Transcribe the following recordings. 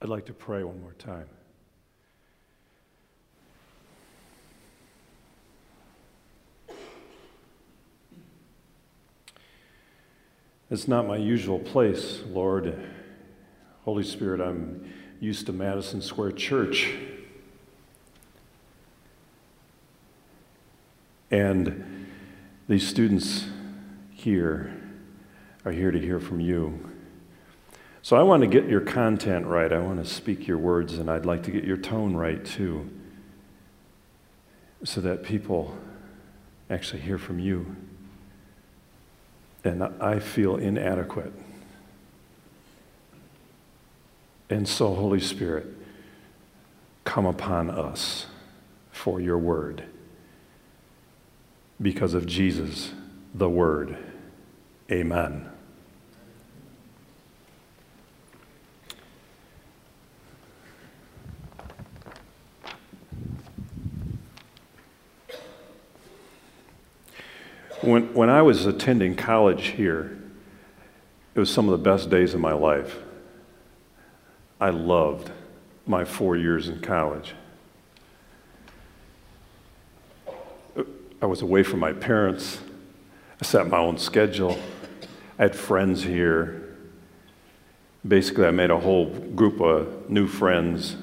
I'd like to pray one more time. It's not my usual place, Lord. Holy Spirit, I'm used to Madison Square Church. And these students here are here to hear from you. So I want to get your content right. I want to speak your words, and I'd like to get your tone right too, so that people actually hear from you. And I feel inadequate. And so, Holy Spirit, come upon us for your word because of Jesus, the Word. Amen. When, when I was attending college here, it was some of the best days of my life. I loved my four years in college. I was away from my parents. I set my own schedule. I had friends here. Basically, I made a whole group of new friends.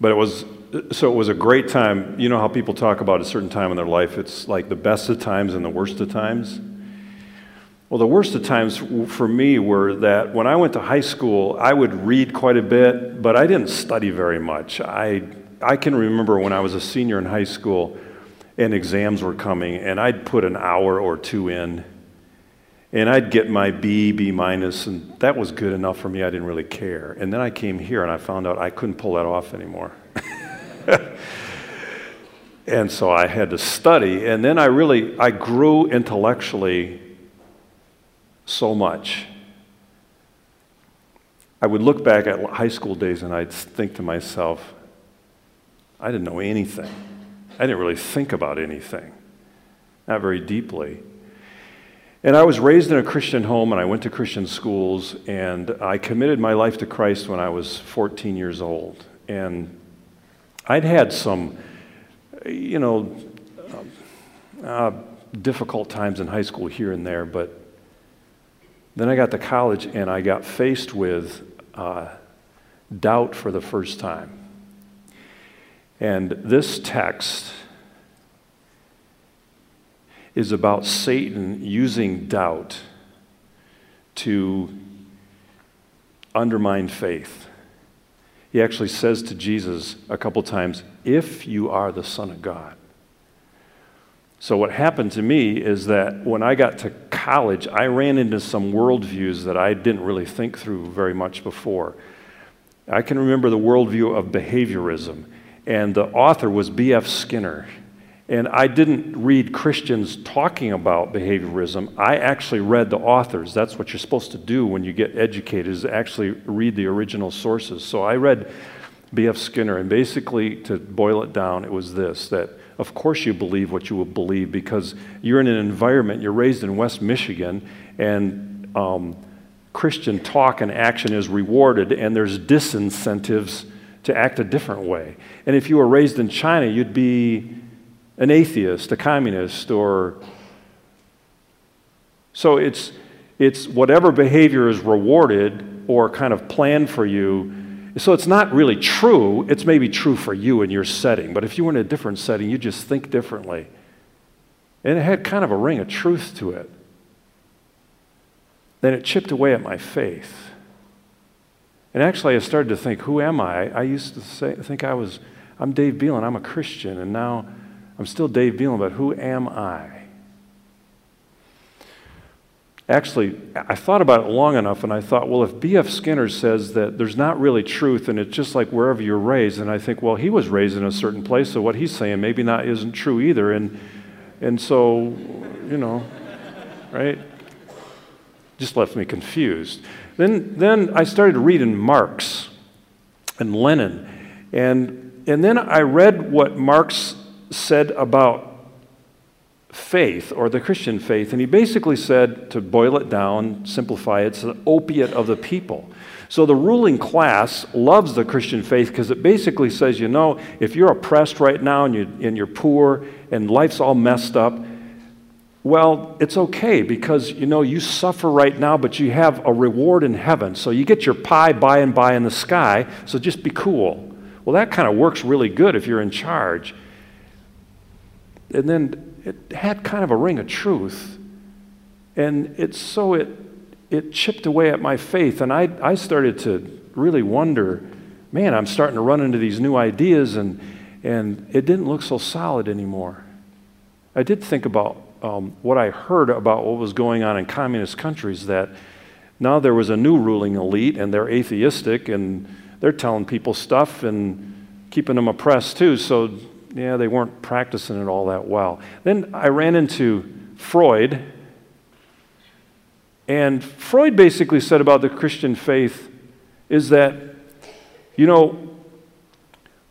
But it was so it was a great time. You know how people talk about a certain time in their life, it's like the best of times and the worst of times? Well, the worst of times for me were that when I went to high school, I would read quite a bit, but I didn't study very much. I I can remember when I was a senior in high school and exams were coming, and I'd put an hour or two in, and I'd get my B, B minus, and that was good enough for me. I didn't really care. And then I came here and I found out I couldn't pull that off anymore. and so I had to study, and then I really I grew intellectually so much. I would look back at high school days and I'd think to myself, I didn't know anything. I didn't really think about anything, not very deeply. And I was raised in a Christian home and I went to Christian schools and I committed my life to Christ when I was 14 years old. And I'd had some, you know, uh, difficult times in high school here and there, but then I got to college and I got faced with uh, doubt for the first time. And this text is about Satan using doubt to undermine faith. He actually says to Jesus a couple times, If you are the Son of God. So, what happened to me is that when I got to college, I ran into some worldviews that I didn't really think through very much before. I can remember the worldview of behaviorism and the author was B.F. Skinner. And I didn't read Christians talking about behaviorism. I actually read the authors. That's what you're supposed to do when you get educated, is actually read the original sources. So I read B.F. Skinner, and basically, to boil it down, it was this that of course you believe what you will believe because you're in an environment, you're raised in West Michigan, and um, Christian talk and action is rewarded, and there's disincentives to act a different way. And if you were raised in China, you'd be an atheist, a communist, or. So it's, it's whatever behavior is rewarded or kind of planned for you. So it's not really true. It's maybe true for you in your setting. But if you were in a different setting, you just think differently. And it had kind of a ring of truth to it. Then it chipped away at my faith. And actually, I started to think, who am I? I used to say, think I was, I'm Dave Beelen, I'm a Christian, and now I'm still Dave Beelen, but who am I? Actually, I thought about it long enough and I thought, well, if B.F. Skinner says that there's not really truth and it's just like wherever you're raised, and I think, well, he was raised in a certain place, so what he's saying maybe not isn't true either. And, and so, you know, right? Just left me confused. Then, then I started reading Marx and Lenin. And, and then I read what Marx said about faith or the Christian faith. And he basically said, to boil it down, simplify it, it's the opiate of the people. So the ruling class loves the Christian faith because it basically says, you know, if you're oppressed right now and, you, and you're poor and life's all messed up, well, it's okay because you know you suffer right now, but you have a reward in heaven. So you get your pie by and by in the sky, so just be cool. Well, that kind of works really good if you're in charge. And then it had kind of a ring of truth. And it's so it it chipped away at my faith, and I, I started to really wonder, man, I'm starting to run into these new ideas, and and it didn't look so solid anymore. I did think about um, what I heard about what was going on in communist countries that now there was a new ruling elite and they're atheistic and they're telling people stuff and keeping them oppressed too. So, yeah, they weren't practicing it all that well. Then I ran into Freud, and Freud basically said about the Christian faith is that, you know,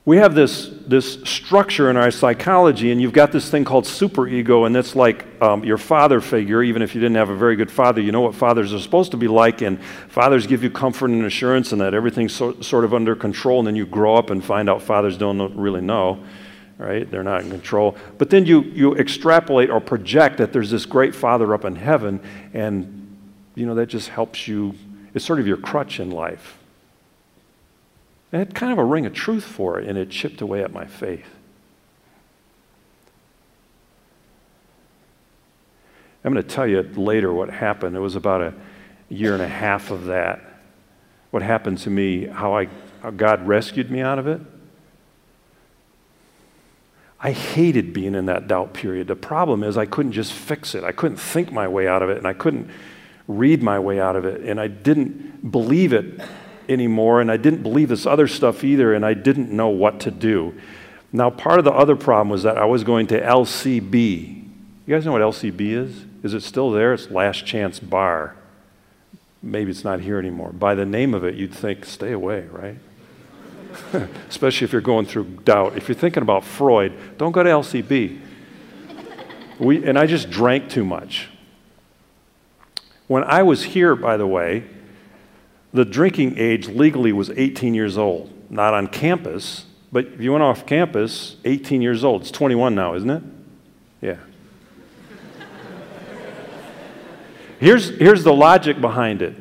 we have this, this structure in our psychology, and you've got this thing called superego, and that's like um, your father figure. Even if you didn't have a very good father, you know what fathers are supposed to be like, and fathers give you comfort and assurance, and that everything's so, sort of under control. And then you grow up and find out fathers don't really know, right? They're not in control. But then you, you extrapolate or project that there's this great father up in heaven, and you know that just helps you. It's sort of your crutch in life. It had kind of a ring of truth for it, and it chipped away at my faith. I'm going to tell you later what happened. It was about a year and a half of that. What happened to me, how, I, how God rescued me out of it. I hated being in that doubt period. The problem is, I couldn't just fix it. I couldn't think my way out of it, and I couldn't read my way out of it, and I didn't believe it anymore, and I didn't believe this other stuff either, and I didn't know what to do. Now, part of the other problem was that I was going to LCB. You guys know what LCB is? Is it still there? It's Last Chance Bar. Maybe it's not here anymore. By the name of it, you'd think, stay away, right? Especially if you're going through doubt. If you're thinking about Freud, don't go to LCB. We, and I just drank too much. When I was here, by the way, the drinking age legally was 18 years old, not on campus, but if you went off campus, 18 years old. It's 21 now, isn't it? Yeah. here's, here's the logic behind it.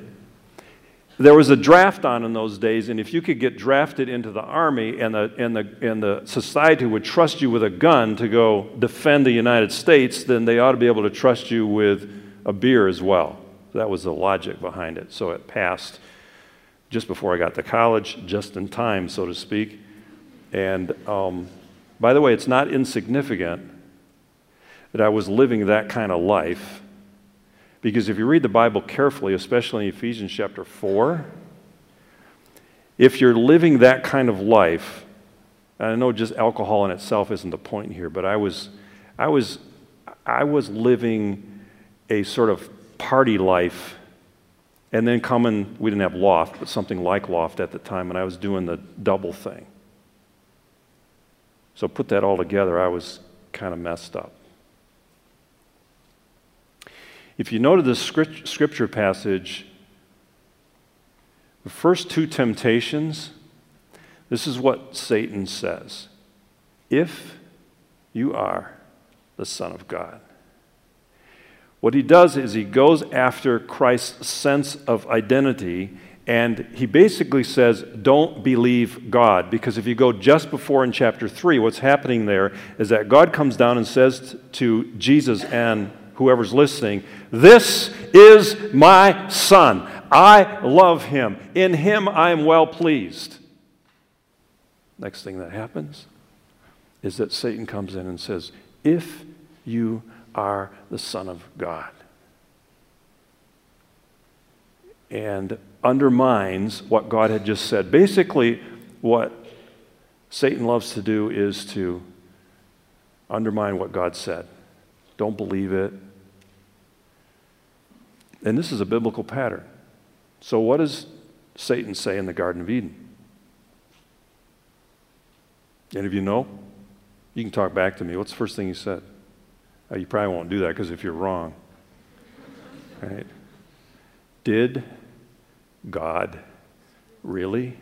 There was a draft on in those days, and if you could get drafted into the army and the, and, the, and the society would trust you with a gun to go defend the United States, then they ought to be able to trust you with a beer as well. That was the logic behind it. So it passed just before I got to college, just in time, so to speak. And um, by the way, it's not insignificant that I was living that kind of life. Because if you read the Bible carefully, especially in Ephesians chapter 4, if you're living that kind of life, I know just alcohol in itself isn't the point here, but I was, I was, I was living a sort of party life and then coming, we didn't have loft, but something like loft at the time, and I was doing the double thing. So put that all together, I was kind of messed up. If you noted this scripture passage, the first two temptations, this is what Satan says If you are the Son of God. What he does is he goes after Christ's sense of identity and he basically says, Don't believe God. Because if you go just before in chapter 3, what's happening there is that God comes down and says to Jesus and whoever's listening, This is my son. I love him. In him I am well pleased. Next thing that happens is that Satan comes in and says, If you are the Son of God. And undermines what God had just said. Basically, what Satan loves to do is to undermine what God said. Don't believe it. And this is a biblical pattern. So, what does Satan say in the Garden of Eden? Any of you know? You can talk back to me. What's the first thing he said? Uh, you probably won't do that because if you're wrong, right? Did God really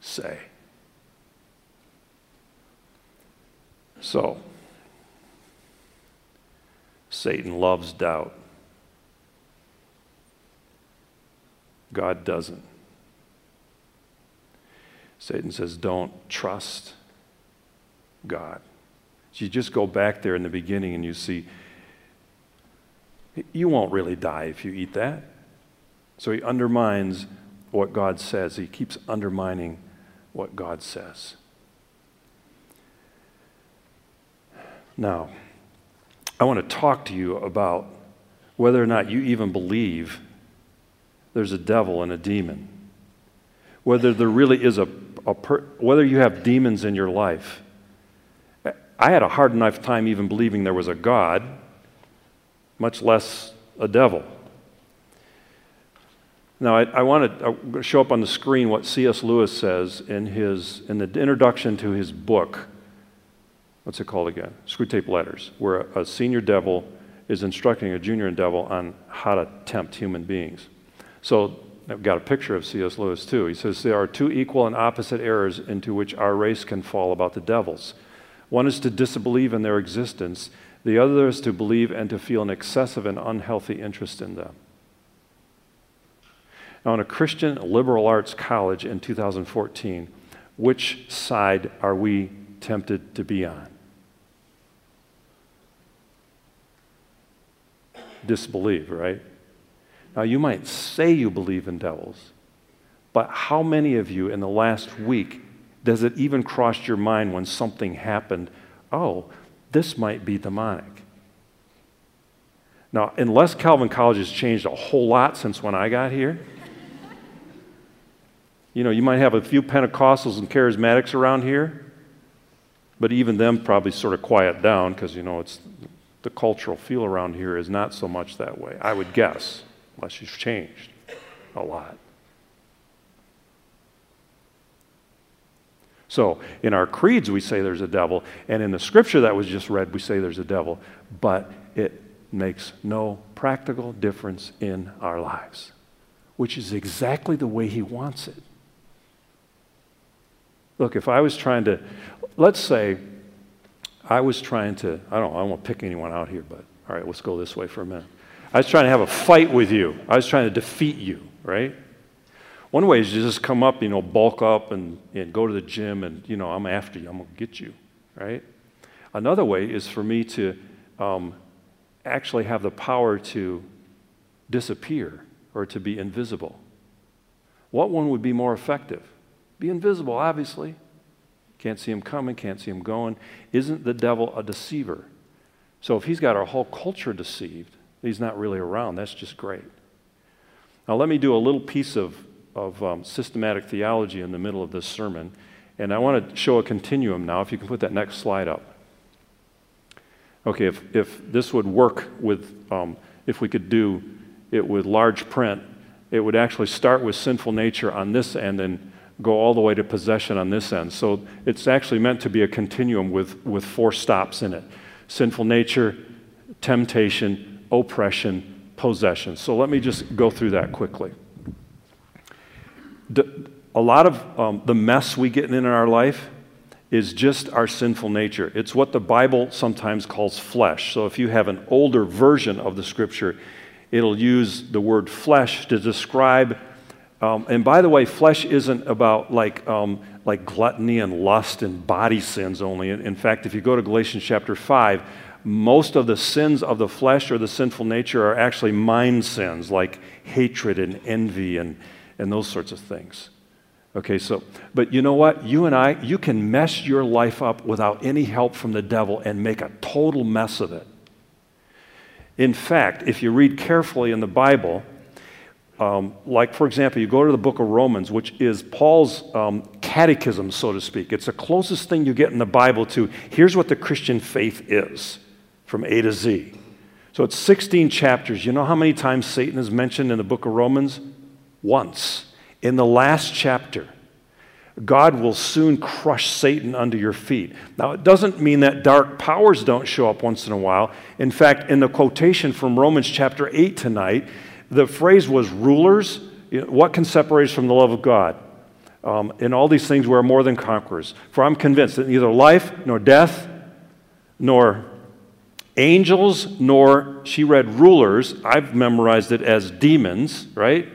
say? So, Satan loves doubt. God doesn't. Satan says, don't trust God. So you just go back there in the beginning and you see, you won't really die if you eat that. So he undermines what God says. He keeps undermining what God says. Now, I want to talk to you about whether or not you even believe there's a devil and a demon. Whether there really is a, a per, whether you have demons in your life. I had a hard enough time even believing there was a God, much less a devil. Now, I, I want to show up on the screen what C.S. Lewis says in, his, in the introduction to his book. What's it called again? Screwtape Letters, where a, a senior devil is instructing a junior devil on how to tempt human beings. So I've got a picture of C.S. Lewis too. He says there are two equal and opposite errors into which our race can fall about the devils. One is to disbelieve in their existence, the other is to believe and to feel an excessive and unhealthy interest in them. Now, in a Christian liberal arts college in 2014, which side are we tempted to be on? Disbelieve, right? Now, you might say you believe in devils, but how many of you in the last week does it even cross your mind when something happened? Oh, this might be demonic. Now, unless Calvin College has changed a whole lot since when I got here, you know, you might have a few Pentecostals and charismatics around here, but even them probably sort of quiet down because, you know, it's the cultural feel around here is not so much that way, I would guess unless she's changed a lot. So, in our creeds, we say there's a devil, and in the scripture that was just read, we say there's a devil, but it makes no practical difference in our lives, which is exactly the way He wants it. Look, if I was trying to, let's say I was trying to, I don't know, I won't pick anyone out here, but all right, let's go this way for a minute. I was trying to have a fight with you. I was trying to defeat you, right? One way is to just come up, you know, bulk up and, and go to the gym and, you know, I'm after you. I'm going to get you, right? Another way is for me to um, actually have the power to disappear or to be invisible. What one would be more effective? Be invisible, obviously. Can't see him coming, can't see him going. Isn't the devil a deceiver? So if he's got our whole culture deceived, he's not really around. That's just great. Now, let me do a little piece of, of um, systematic theology in the middle of this sermon. And I want to show a continuum now. If you can put that next slide up. Okay, if, if this would work with, um, if we could do it with large print, it would actually start with sinful nature on this end and go all the way to possession on this end. So it's actually meant to be a continuum with, with four stops in it sinful nature, temptation, oppression, possession. So let me just go through that quickly. A lot of um, the mess we get in in our life is just our sinful nature. It's what the Bible sometimes calls flesh. So if you have an older version of the scripture, it'll use the word flesh to describe. Um, and by the way, flesh isn't about like, um, like gluttony and lust and body sins only. In fact, if you go to Galatians chapter 5, most of the sins of the flesh or the sinful nature are actually mind sins, like hatred and envy and, and those sorts of things. Okay, so, but you know what? You and I, you can mess your life up without any help from the devil and make a total mess of it. In fact, if you read carefully in the Bible, um, like for example, you go to the book of Romans, which is Paul's um, catechism, so to speak. It's the closest thing you get in the Bible to here's what the Christian faith is from A to Z. So it's 16 chapters. You know how many times Satan is mentioned in the book of Romans? Once. In the last chapter. God will soon crush Satan under your feet. Now, it doesn't mean that dark powers don't show up once in a while. In fact, in the quotation from Romans chapter 8 tonight, the phrase was rulers. What can separate us from the love of God? Um, in all these things, we are more than conquerors. For I'm convinced that neither life, nor death, nor angels, nor, she read rulers, I've memorized it as demons, right?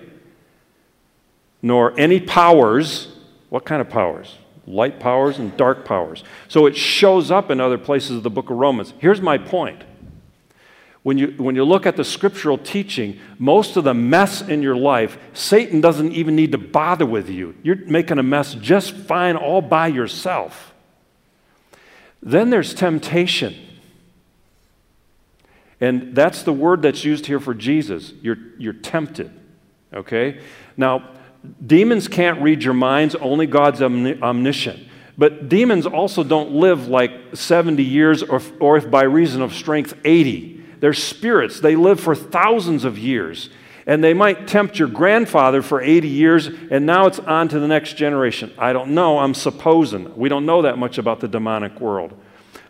Nor any powers what kind of powers? Light powers and dark powers. So it shows up in other places of the book of Romans. Here's my point. When you, when you look at the scriptural teaching, most of the mess in your life, Satan doesn't even need to bother with you. You're making a mess just fine all by yourself. Then there's temptation. And that's the word that's used here for Jesus. You're, you're tempted. Okay? Now, demons can't read your minds, only God's omniscient. But demons also don't live like 70 years or, or if by reason of strength, 80. They're spirits, they live for thousands of years. And they might tempt your grandfather for 80 years, and now it's on to the next generation. I don't know, I'm supposing. We don't know that much about the demonic world.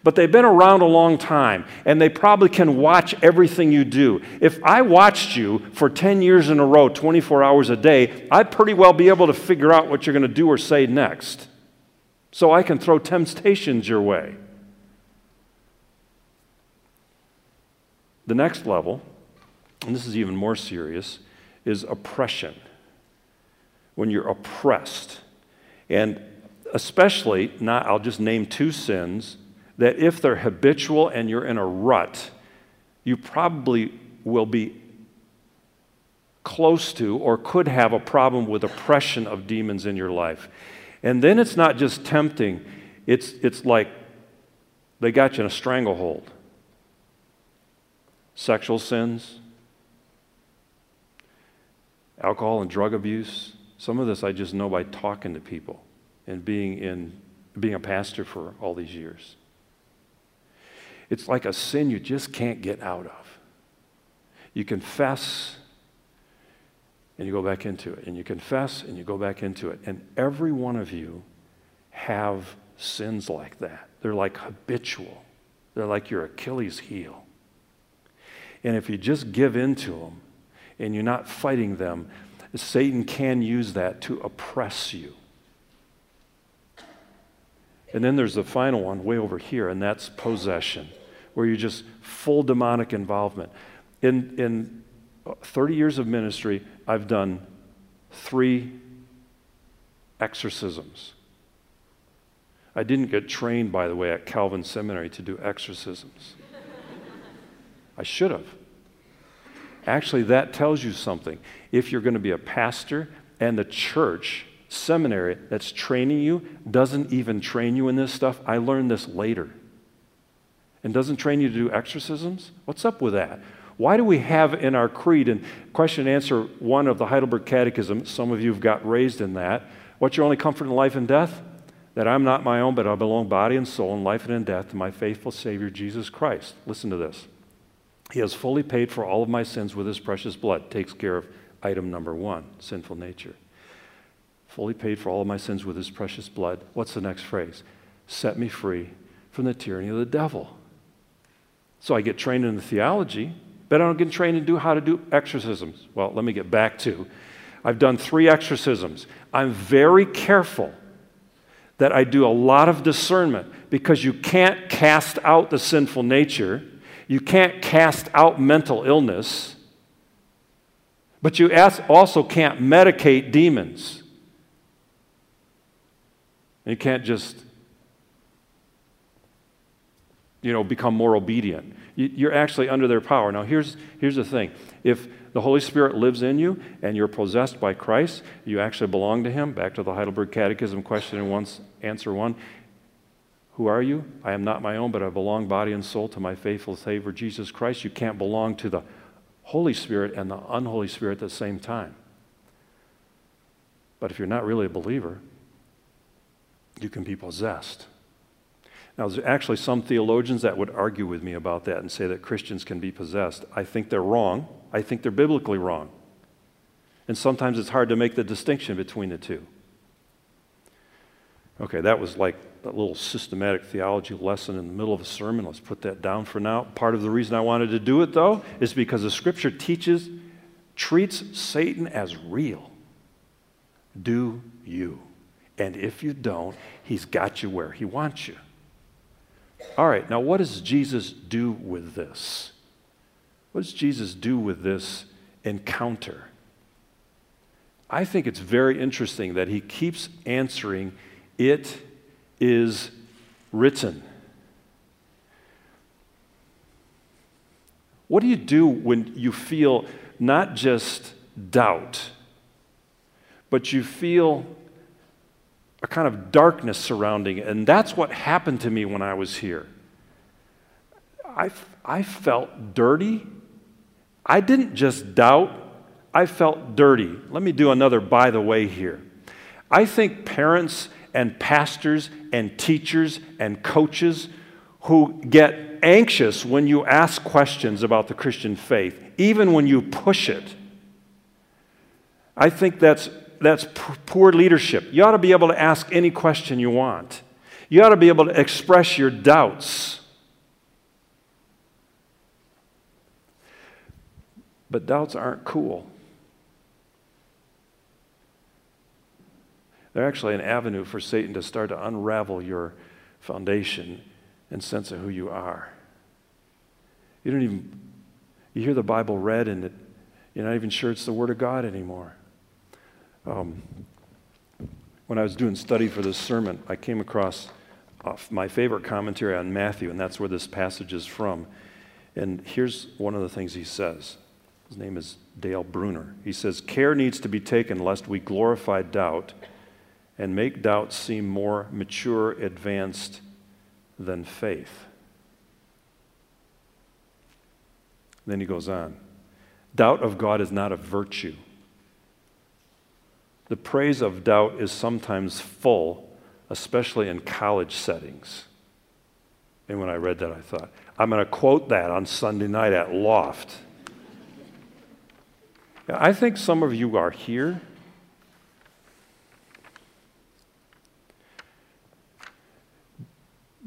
But they've been around a long time, and they probably can watch everything you do. If I watched you for 10 years in a row, 24 hours a day, I'd pretty well be able to figure out what you're going to do or say next. So I can throw temptations your way. The next level, and this is even more serious, is oppression. When you're oppressed. And especially, not, I'll just name two sins that if they're habitual and you're in a rut, you probably will be close to or could have a problem with oppression of demons in your life. And then it's not just tempting, it's, it's like they got you in a stranglehold. Sexual sins, alcohol and drug abuse. Some of this I just know by talking to people and being, in, being a pastor for all these years. It's like a sin you just can't get out of. You confess and you go back into it, and you confess and you go back into it. And every one of you have sins like that. They're like habitual, they're like your Achilles heel. And if you just give in to them and you're not fighting them, Satan can use that to oppress you. And then there's the final one way over here, and that's possession where you're just full demonic involvement. In, in 30 years of ministry, I've done three exorcisms. I didn't get trained, by the way, at Calvin Seminary to do exorcisms. I should have. Actually, that tells you something. If you're going to be a pastor and the church, seminary that's training you doesn't even train you in this stuff, I learned this later and doesn't train you to do exorcisms? What's up with that? Why do we have in our creed, and question and answer one of the Heidelberg Catechism, some of you have got raised in that, what's your only comfort in life and death? That I'm not my own, but I belong body and soul in life and in death to my faithful Savior, Jesus Christ. Listen to this. He has fully paid for all of my sins with his precious blood. Takes care of item number one, sinful nature. Fully paid for all of my sins with his precious blood. What's the next phrase? Set me free from the tyranny of the devil. So I get trained in the theology, but I don't get trained in do how to do exorcisms. Well, let me get back to I've done three exorcisms. I'm very careful that I do a lot of discernment because you can't cast out the sinful nature, you can't cast out mental illness, but you also can't medicate demons. You can't just you know, become more obedient. You're actually under their power. Now, here's, here's the thing if the Holy Spirit lives in you and you're possessed by Christ, you actually belong to Him. Back to the Heidelberg Catechism, question and answer one. Who are you? I am not my own, but I belong body and soul to my faithful Savior, Jesus Christ. You can't belong to the Holy Spirit and the unholy Spirit at the same time. But if you're not really a believer, you can be possessed. Now, there's actually some theologians that would argue with me about that and say that Christians can be possessed. I think they're wrong. I think they're biblically wrong. And sometimes it's hard to make the distinction between the two. Okay, that was like a little systematic theology lesson in the middle of a sermon. Let's put that down for now. Part of the reason I wanted to do it, though, is because the scripture teaches, treats Satan as real. Do you? And if you don't, he's got you where he wants you. All right, now what does Jesus do with this? What does Jesus do with this encounter? I think it's very interesting that he keeps answering, It is written. What do you do when you feel not just doubt, but you feel a kind of darkness surrounding it? And that's what happened to me when I was here. I, I felt dirty. I didn't just doubt, I felt dirty. Let me do another by the way here. I think parents and pastors and teachers and coaches who get anxious when you ask questions about the Christian faith, even when you push it. I think that's, that's poor leadership. You ought to be able to ask any question you want, you ought to be able to express your doubts. But doubts aren't cool. They're actually an avenue for Satan to start to unravel your foundation and sense of who you are. You don't even, you hear the Bible read and it, you're not even sure it's the Word of God anymore. Um, when I was doing study for this sermon, I came across uh, my favorite commentary on Matthew, and that's where this passage is from. And here's one of the things he says. His name is Dale Bruner. He says, Care needs to be taken lest we glorify doubt and make doubt seem more mature, advanced than faith. Then he goes on doubt of God is not a virtue. The praise of doubt is sometimes full, especially in college settings. And when I read that, I thought, I'm going to quote that on Sunday night at Loft. I think some of you are here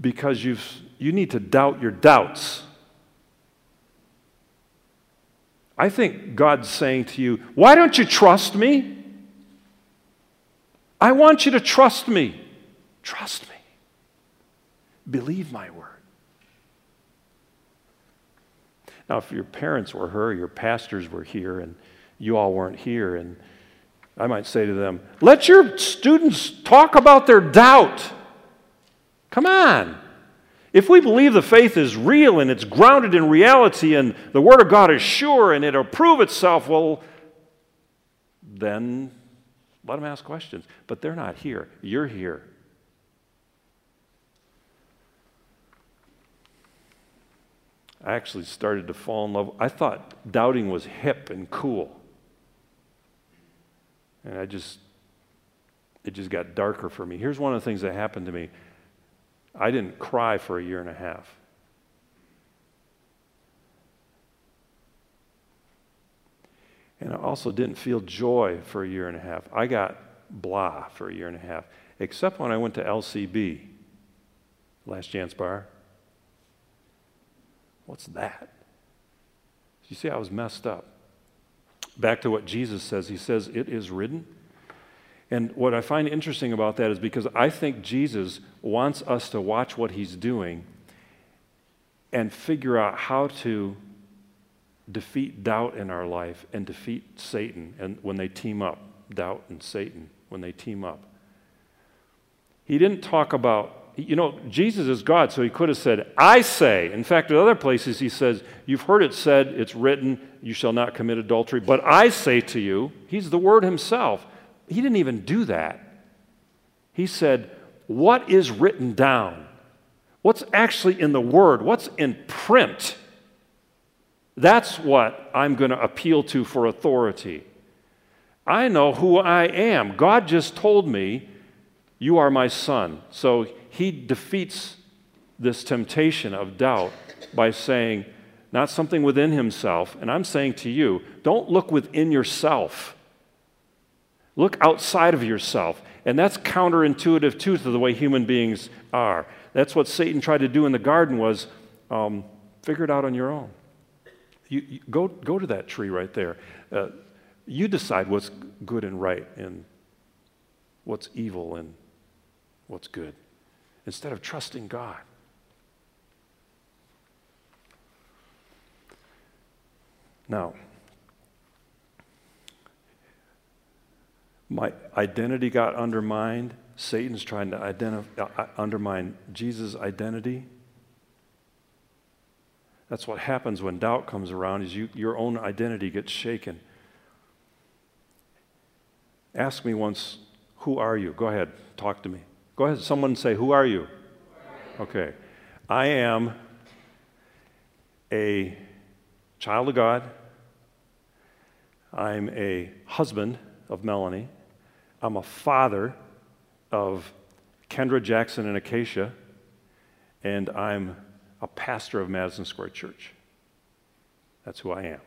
because you've, you need to doubt your doubts. I think God's saying to you, Why don't you trust me? I want you to trust me. Trust me. Believe my word. Now, if your parents were here, your pastors were here, and you all weren't here, and I might say to them, Let your students talk about their doubt. Come on. If we believe the faith is real and it's grounded in reality and the Word of God is sure and it'll prove itself, well, then let them ask questions. But they're not here. You're here. I actually started to fall in love. I thought doubting was hip and cool. And I just, it just got darker for me. Here's one of the things that happened to me I didn't cry for a year and a half. And I also didn't feel joy for a year and a half. I got blah for a year and a half, except when I went to LCB, Last Chance Bar. What's that? You see, I was messed up. Back to what Jesus says, He says, It is written. And what I find interesting about that is because I think Jesus wants us to watch what he's doing and figure out how to defeat doubt in our life and defeat Satan and when they team up, doubt and Satan when they team up. He didn't talk about, you know, Jesus is God, so he could have said, I say. In fact, at other places he says, You've heard it said, it's written, you shall not commit adultery, but I say to you, he's the word himself he didn't even do that. He said, What is written down? What's actually in the Word? What's in print? That's what I'm going to appeal to for authority. I know who I am. God just told me, You are my son. So he defeats this temptation of doubt by saying, Not something within himself. And I'm saying to you, don't look within yourself. Look outside of yourself And that's counterintuitive too to the way human beings are. That's what Satan tried to do in the garden was um, figure it out on your own. You, you, go, go to that tree right there. Uh, you decide what's good and right and what's evil and what's good instead of trusting God. Now, my identity got undermined. Satan's trying to identif- uh, undermine Jesus' identity. That's what happens when doubt comes around is you, your own identity gets shaken. Ask me once, who are you? Go ahead, talk to me. Go ahead, someone say, who are you? Okay. I am a child of God. I'm a husband of Melanie. I'm a father of Kendra Jackson and Acacia. And I'm a pastor of Madison Square Church. That's who I am.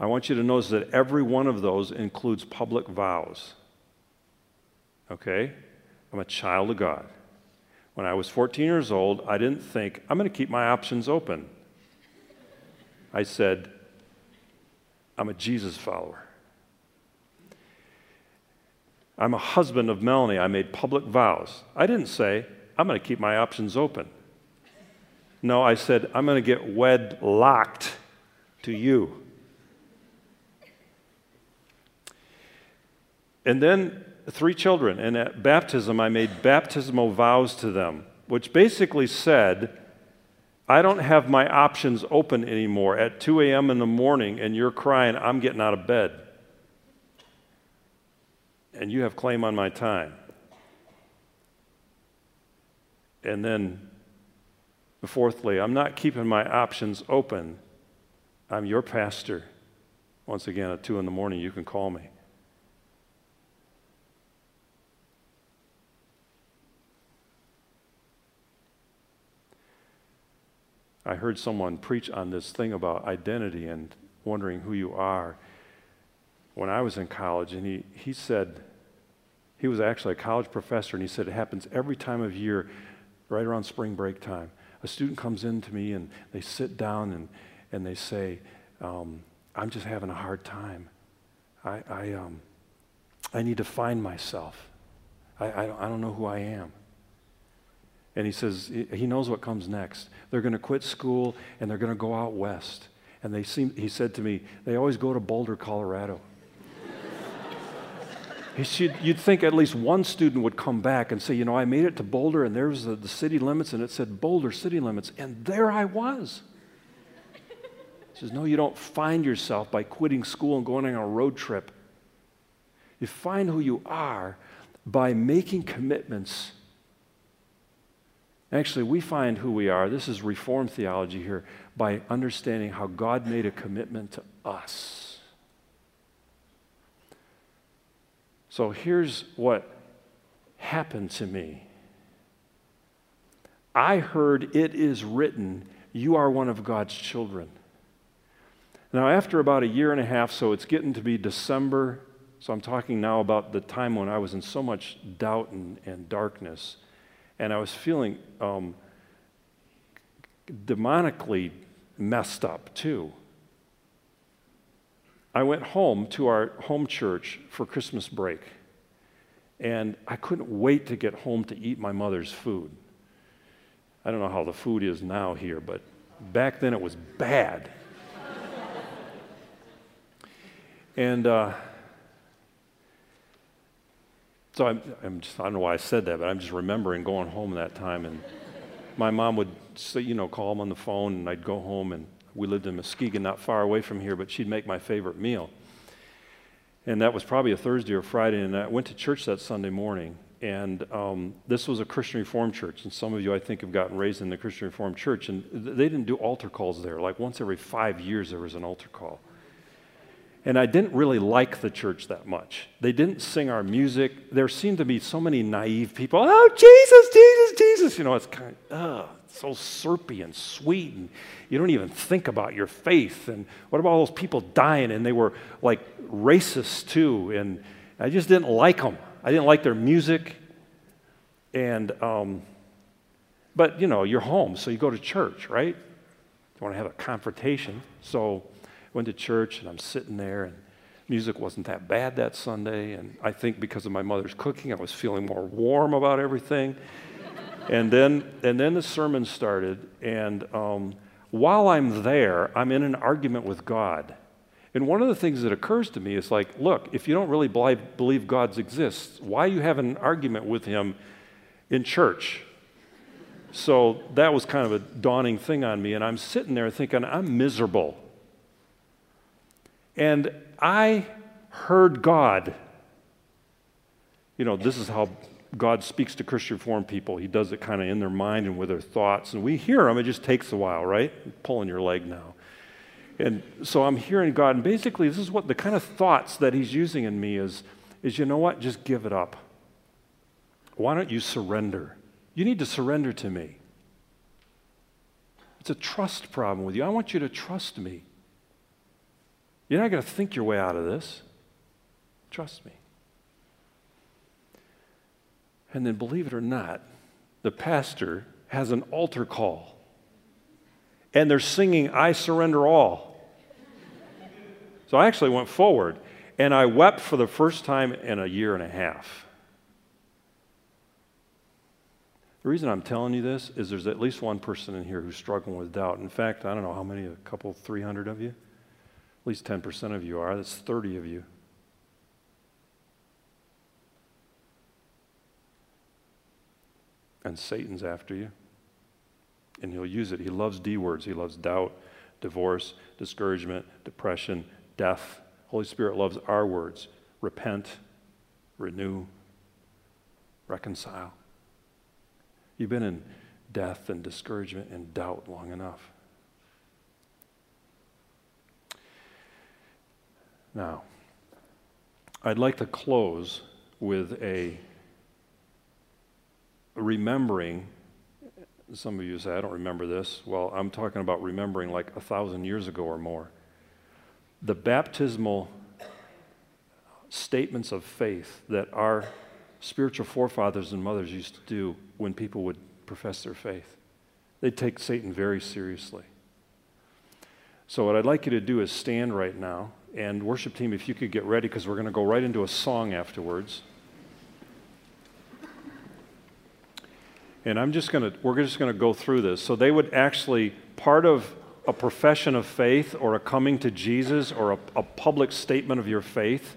I want you to notice that every one of those includes public vows. Okay? I'm a child of God. When I was 14 years old, I didn't think, I'm going to keep my options open. I said, I'm a Jesus follower. I'm a husband of Melanie. I made public vows. I didn't say, I'm going to keep my options open. No, I said, I'm going to get wed locked to you. And then three children, and at baptism, I made baptismal vows to them, which basically said, I don't have my options open anymore. At 2 a.m. in the morning, and you're crying, I'm getting out of bed. And you have claim on my time. And then, fourthly, I'm not keeping my options open. I'm your pastor. Once again, at 2 in the morning, you can call me. I heard someone preach on this thing about identity and wondering who you are when I was in college, and he, he said, he was actually a college professor, and he said it happens every time of year right around spring break time. A student comes in to me and they sit down and, and they say, um, I'm just having a hard time. I, I, um, I need to find myself. I, I, I don't know who I am. And he says, he knows what comes next. They're going to quit school and they're going to go out west. And they seem, he said to me, they always go to Boulder, Colorado. You'd think at least one student would come back and say, You know, I made it to Boulder and there's the, the city limits and it said Boulder city limits. And there I was. He says, No, you don't find yourself by quitting school and going on a road trip. You find who you are by making commitments. Actually, we find who we are. This is Reformed theology here by understanding how God made a commitment to us. So here's what happened to me I heard it is written, you are one of God's children. Now, after about a year and a half, so it's getting to be December, so I'm talking now about the time when I was in so much doubt and, and darkness, and I was feeling um, demonically messed up too. I went home to our home church for Christmas break. And I couldn't wait to get home to eat my mother's food. I don't know how the food is now here, but back then it was bad. and uh, so I'm, I'm, just, I don't know why I said that, but I'm just remembering going home that time. And my mom would say, you know, call him on the phone, and I'd go home and we lived in Muskegon, not far away from here, but she'd make my favorite meal. And that was probably a Thursday or Friday, and I went to church that Sunday morning. And um, this was a Christian Reformed church, and some of you, I think, have gotten raised in the Christian Reformed church. And they didn't do altar calls there. Like once every five years, there was an altar call. And I didn't really like the church that much. They didn't sing our music. There seemed to be so many naive people. Oh, Jesus, Jesus, Jesus. You know, it's kind of, ugh, so syrupy and sweet. And you don't even think about your faith. And what about all those people dying? And they were like racist too. And I just didn't like them. I didn't like their music. And, um, but, you know, you're home, so you go to church, right? You want to have a confrontation. So I went to church, and I'm sitting there, and music wasn't that bad that Sunday. And I think because of my mother's cooking, I was feeling more warm about everything. And, then, and then the sermon started, and um, while I'm there, I'm in an argument with God. And one of the things that occurs to me is like, look, if you don't really believe God exists, why you have an argument with him in church? So that was kind of a dawning thing on me. And I'm sitting there thinking, I'm miserable. And I heard God. You know, this is how God speaks to Christian Reformed people. He does it kind of in their mind and with their thoughts. And we hear him, it just takes a while, right? Pulling your leg now. And so I'm hearing God, and basically, this is what the kind of thoughts that He's using in me is, is you know what? Just give it up. Why don't you surrender? You need to surrender to me. It's a trust problem with you. I want you to trust me. You're not going to think your way out of this. Trust me. And then, believe it or not, the pastor has an altar call and they're singing, I surrender all. So I actually went forward and I wept for the first time in a year and a half. The reason I'm telling you this is there's at least one person in here who's struggling with doubt. In fact, I don't know how many, a couple, 300 of you? At least 10% of you are. That's 30 of you. And Satan's after you and he'll use it. He loves D words. He loves doubt, divorce, discouragement, depression, death. Holy Spirit loves our words repent, renew, reconcile. You've been in death and discouragement and doubt long enough. Now, I'd like to close with a remembering some of you say, I don't remember this. Well, I'm talking about remembering like a thousand years ago or more. The baptismal statements of faith that our spiritual forefathers and mothers used to do when people would profess their faith. They take Satan very seriously. So, what I'd like you to do is stand right now, and worship team, if you could get ready, because we're going to go right into a song afterwards. And I'm just going to, we're just going to go through this. So they would actually, part of a profession of faith or a coming to Jesus or a, a public statement of your faith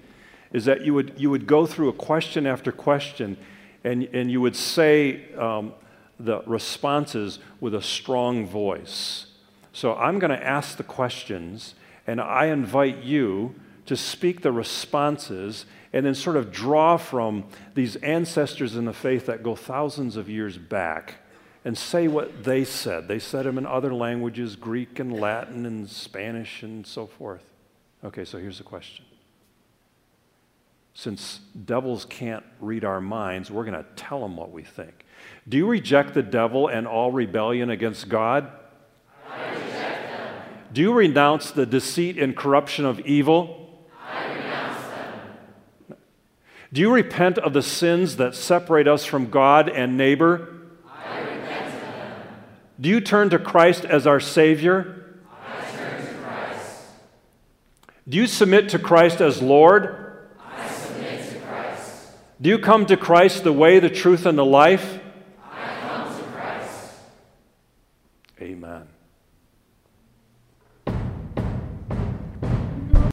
is that you would, you would go through a question after question and, and you would say um, the responses with a strong voice. So I'm going to ask the questions and I invite you to speak the responses and then sort of draw from these ancestors in the faith that go thousands of years back and say what they said. They said them in other languages Greek and Latin and Spanish and so forth. Okay, so here's the question. Since devils can't read our minds, we're going to tell them what we think. Do you reject the devil and all rebellion against God? Do you renounce the deceit and corruption of evil? Do you repent of the sins that separate us from God and neighbor? I repent of them. Do you turn to Christ as our Savior? I turn to Christ. Do you submit to Christ as Lord? I submit to Christ. Do you come to Christ the way, the truth, and the life? I come to Christ. Amen.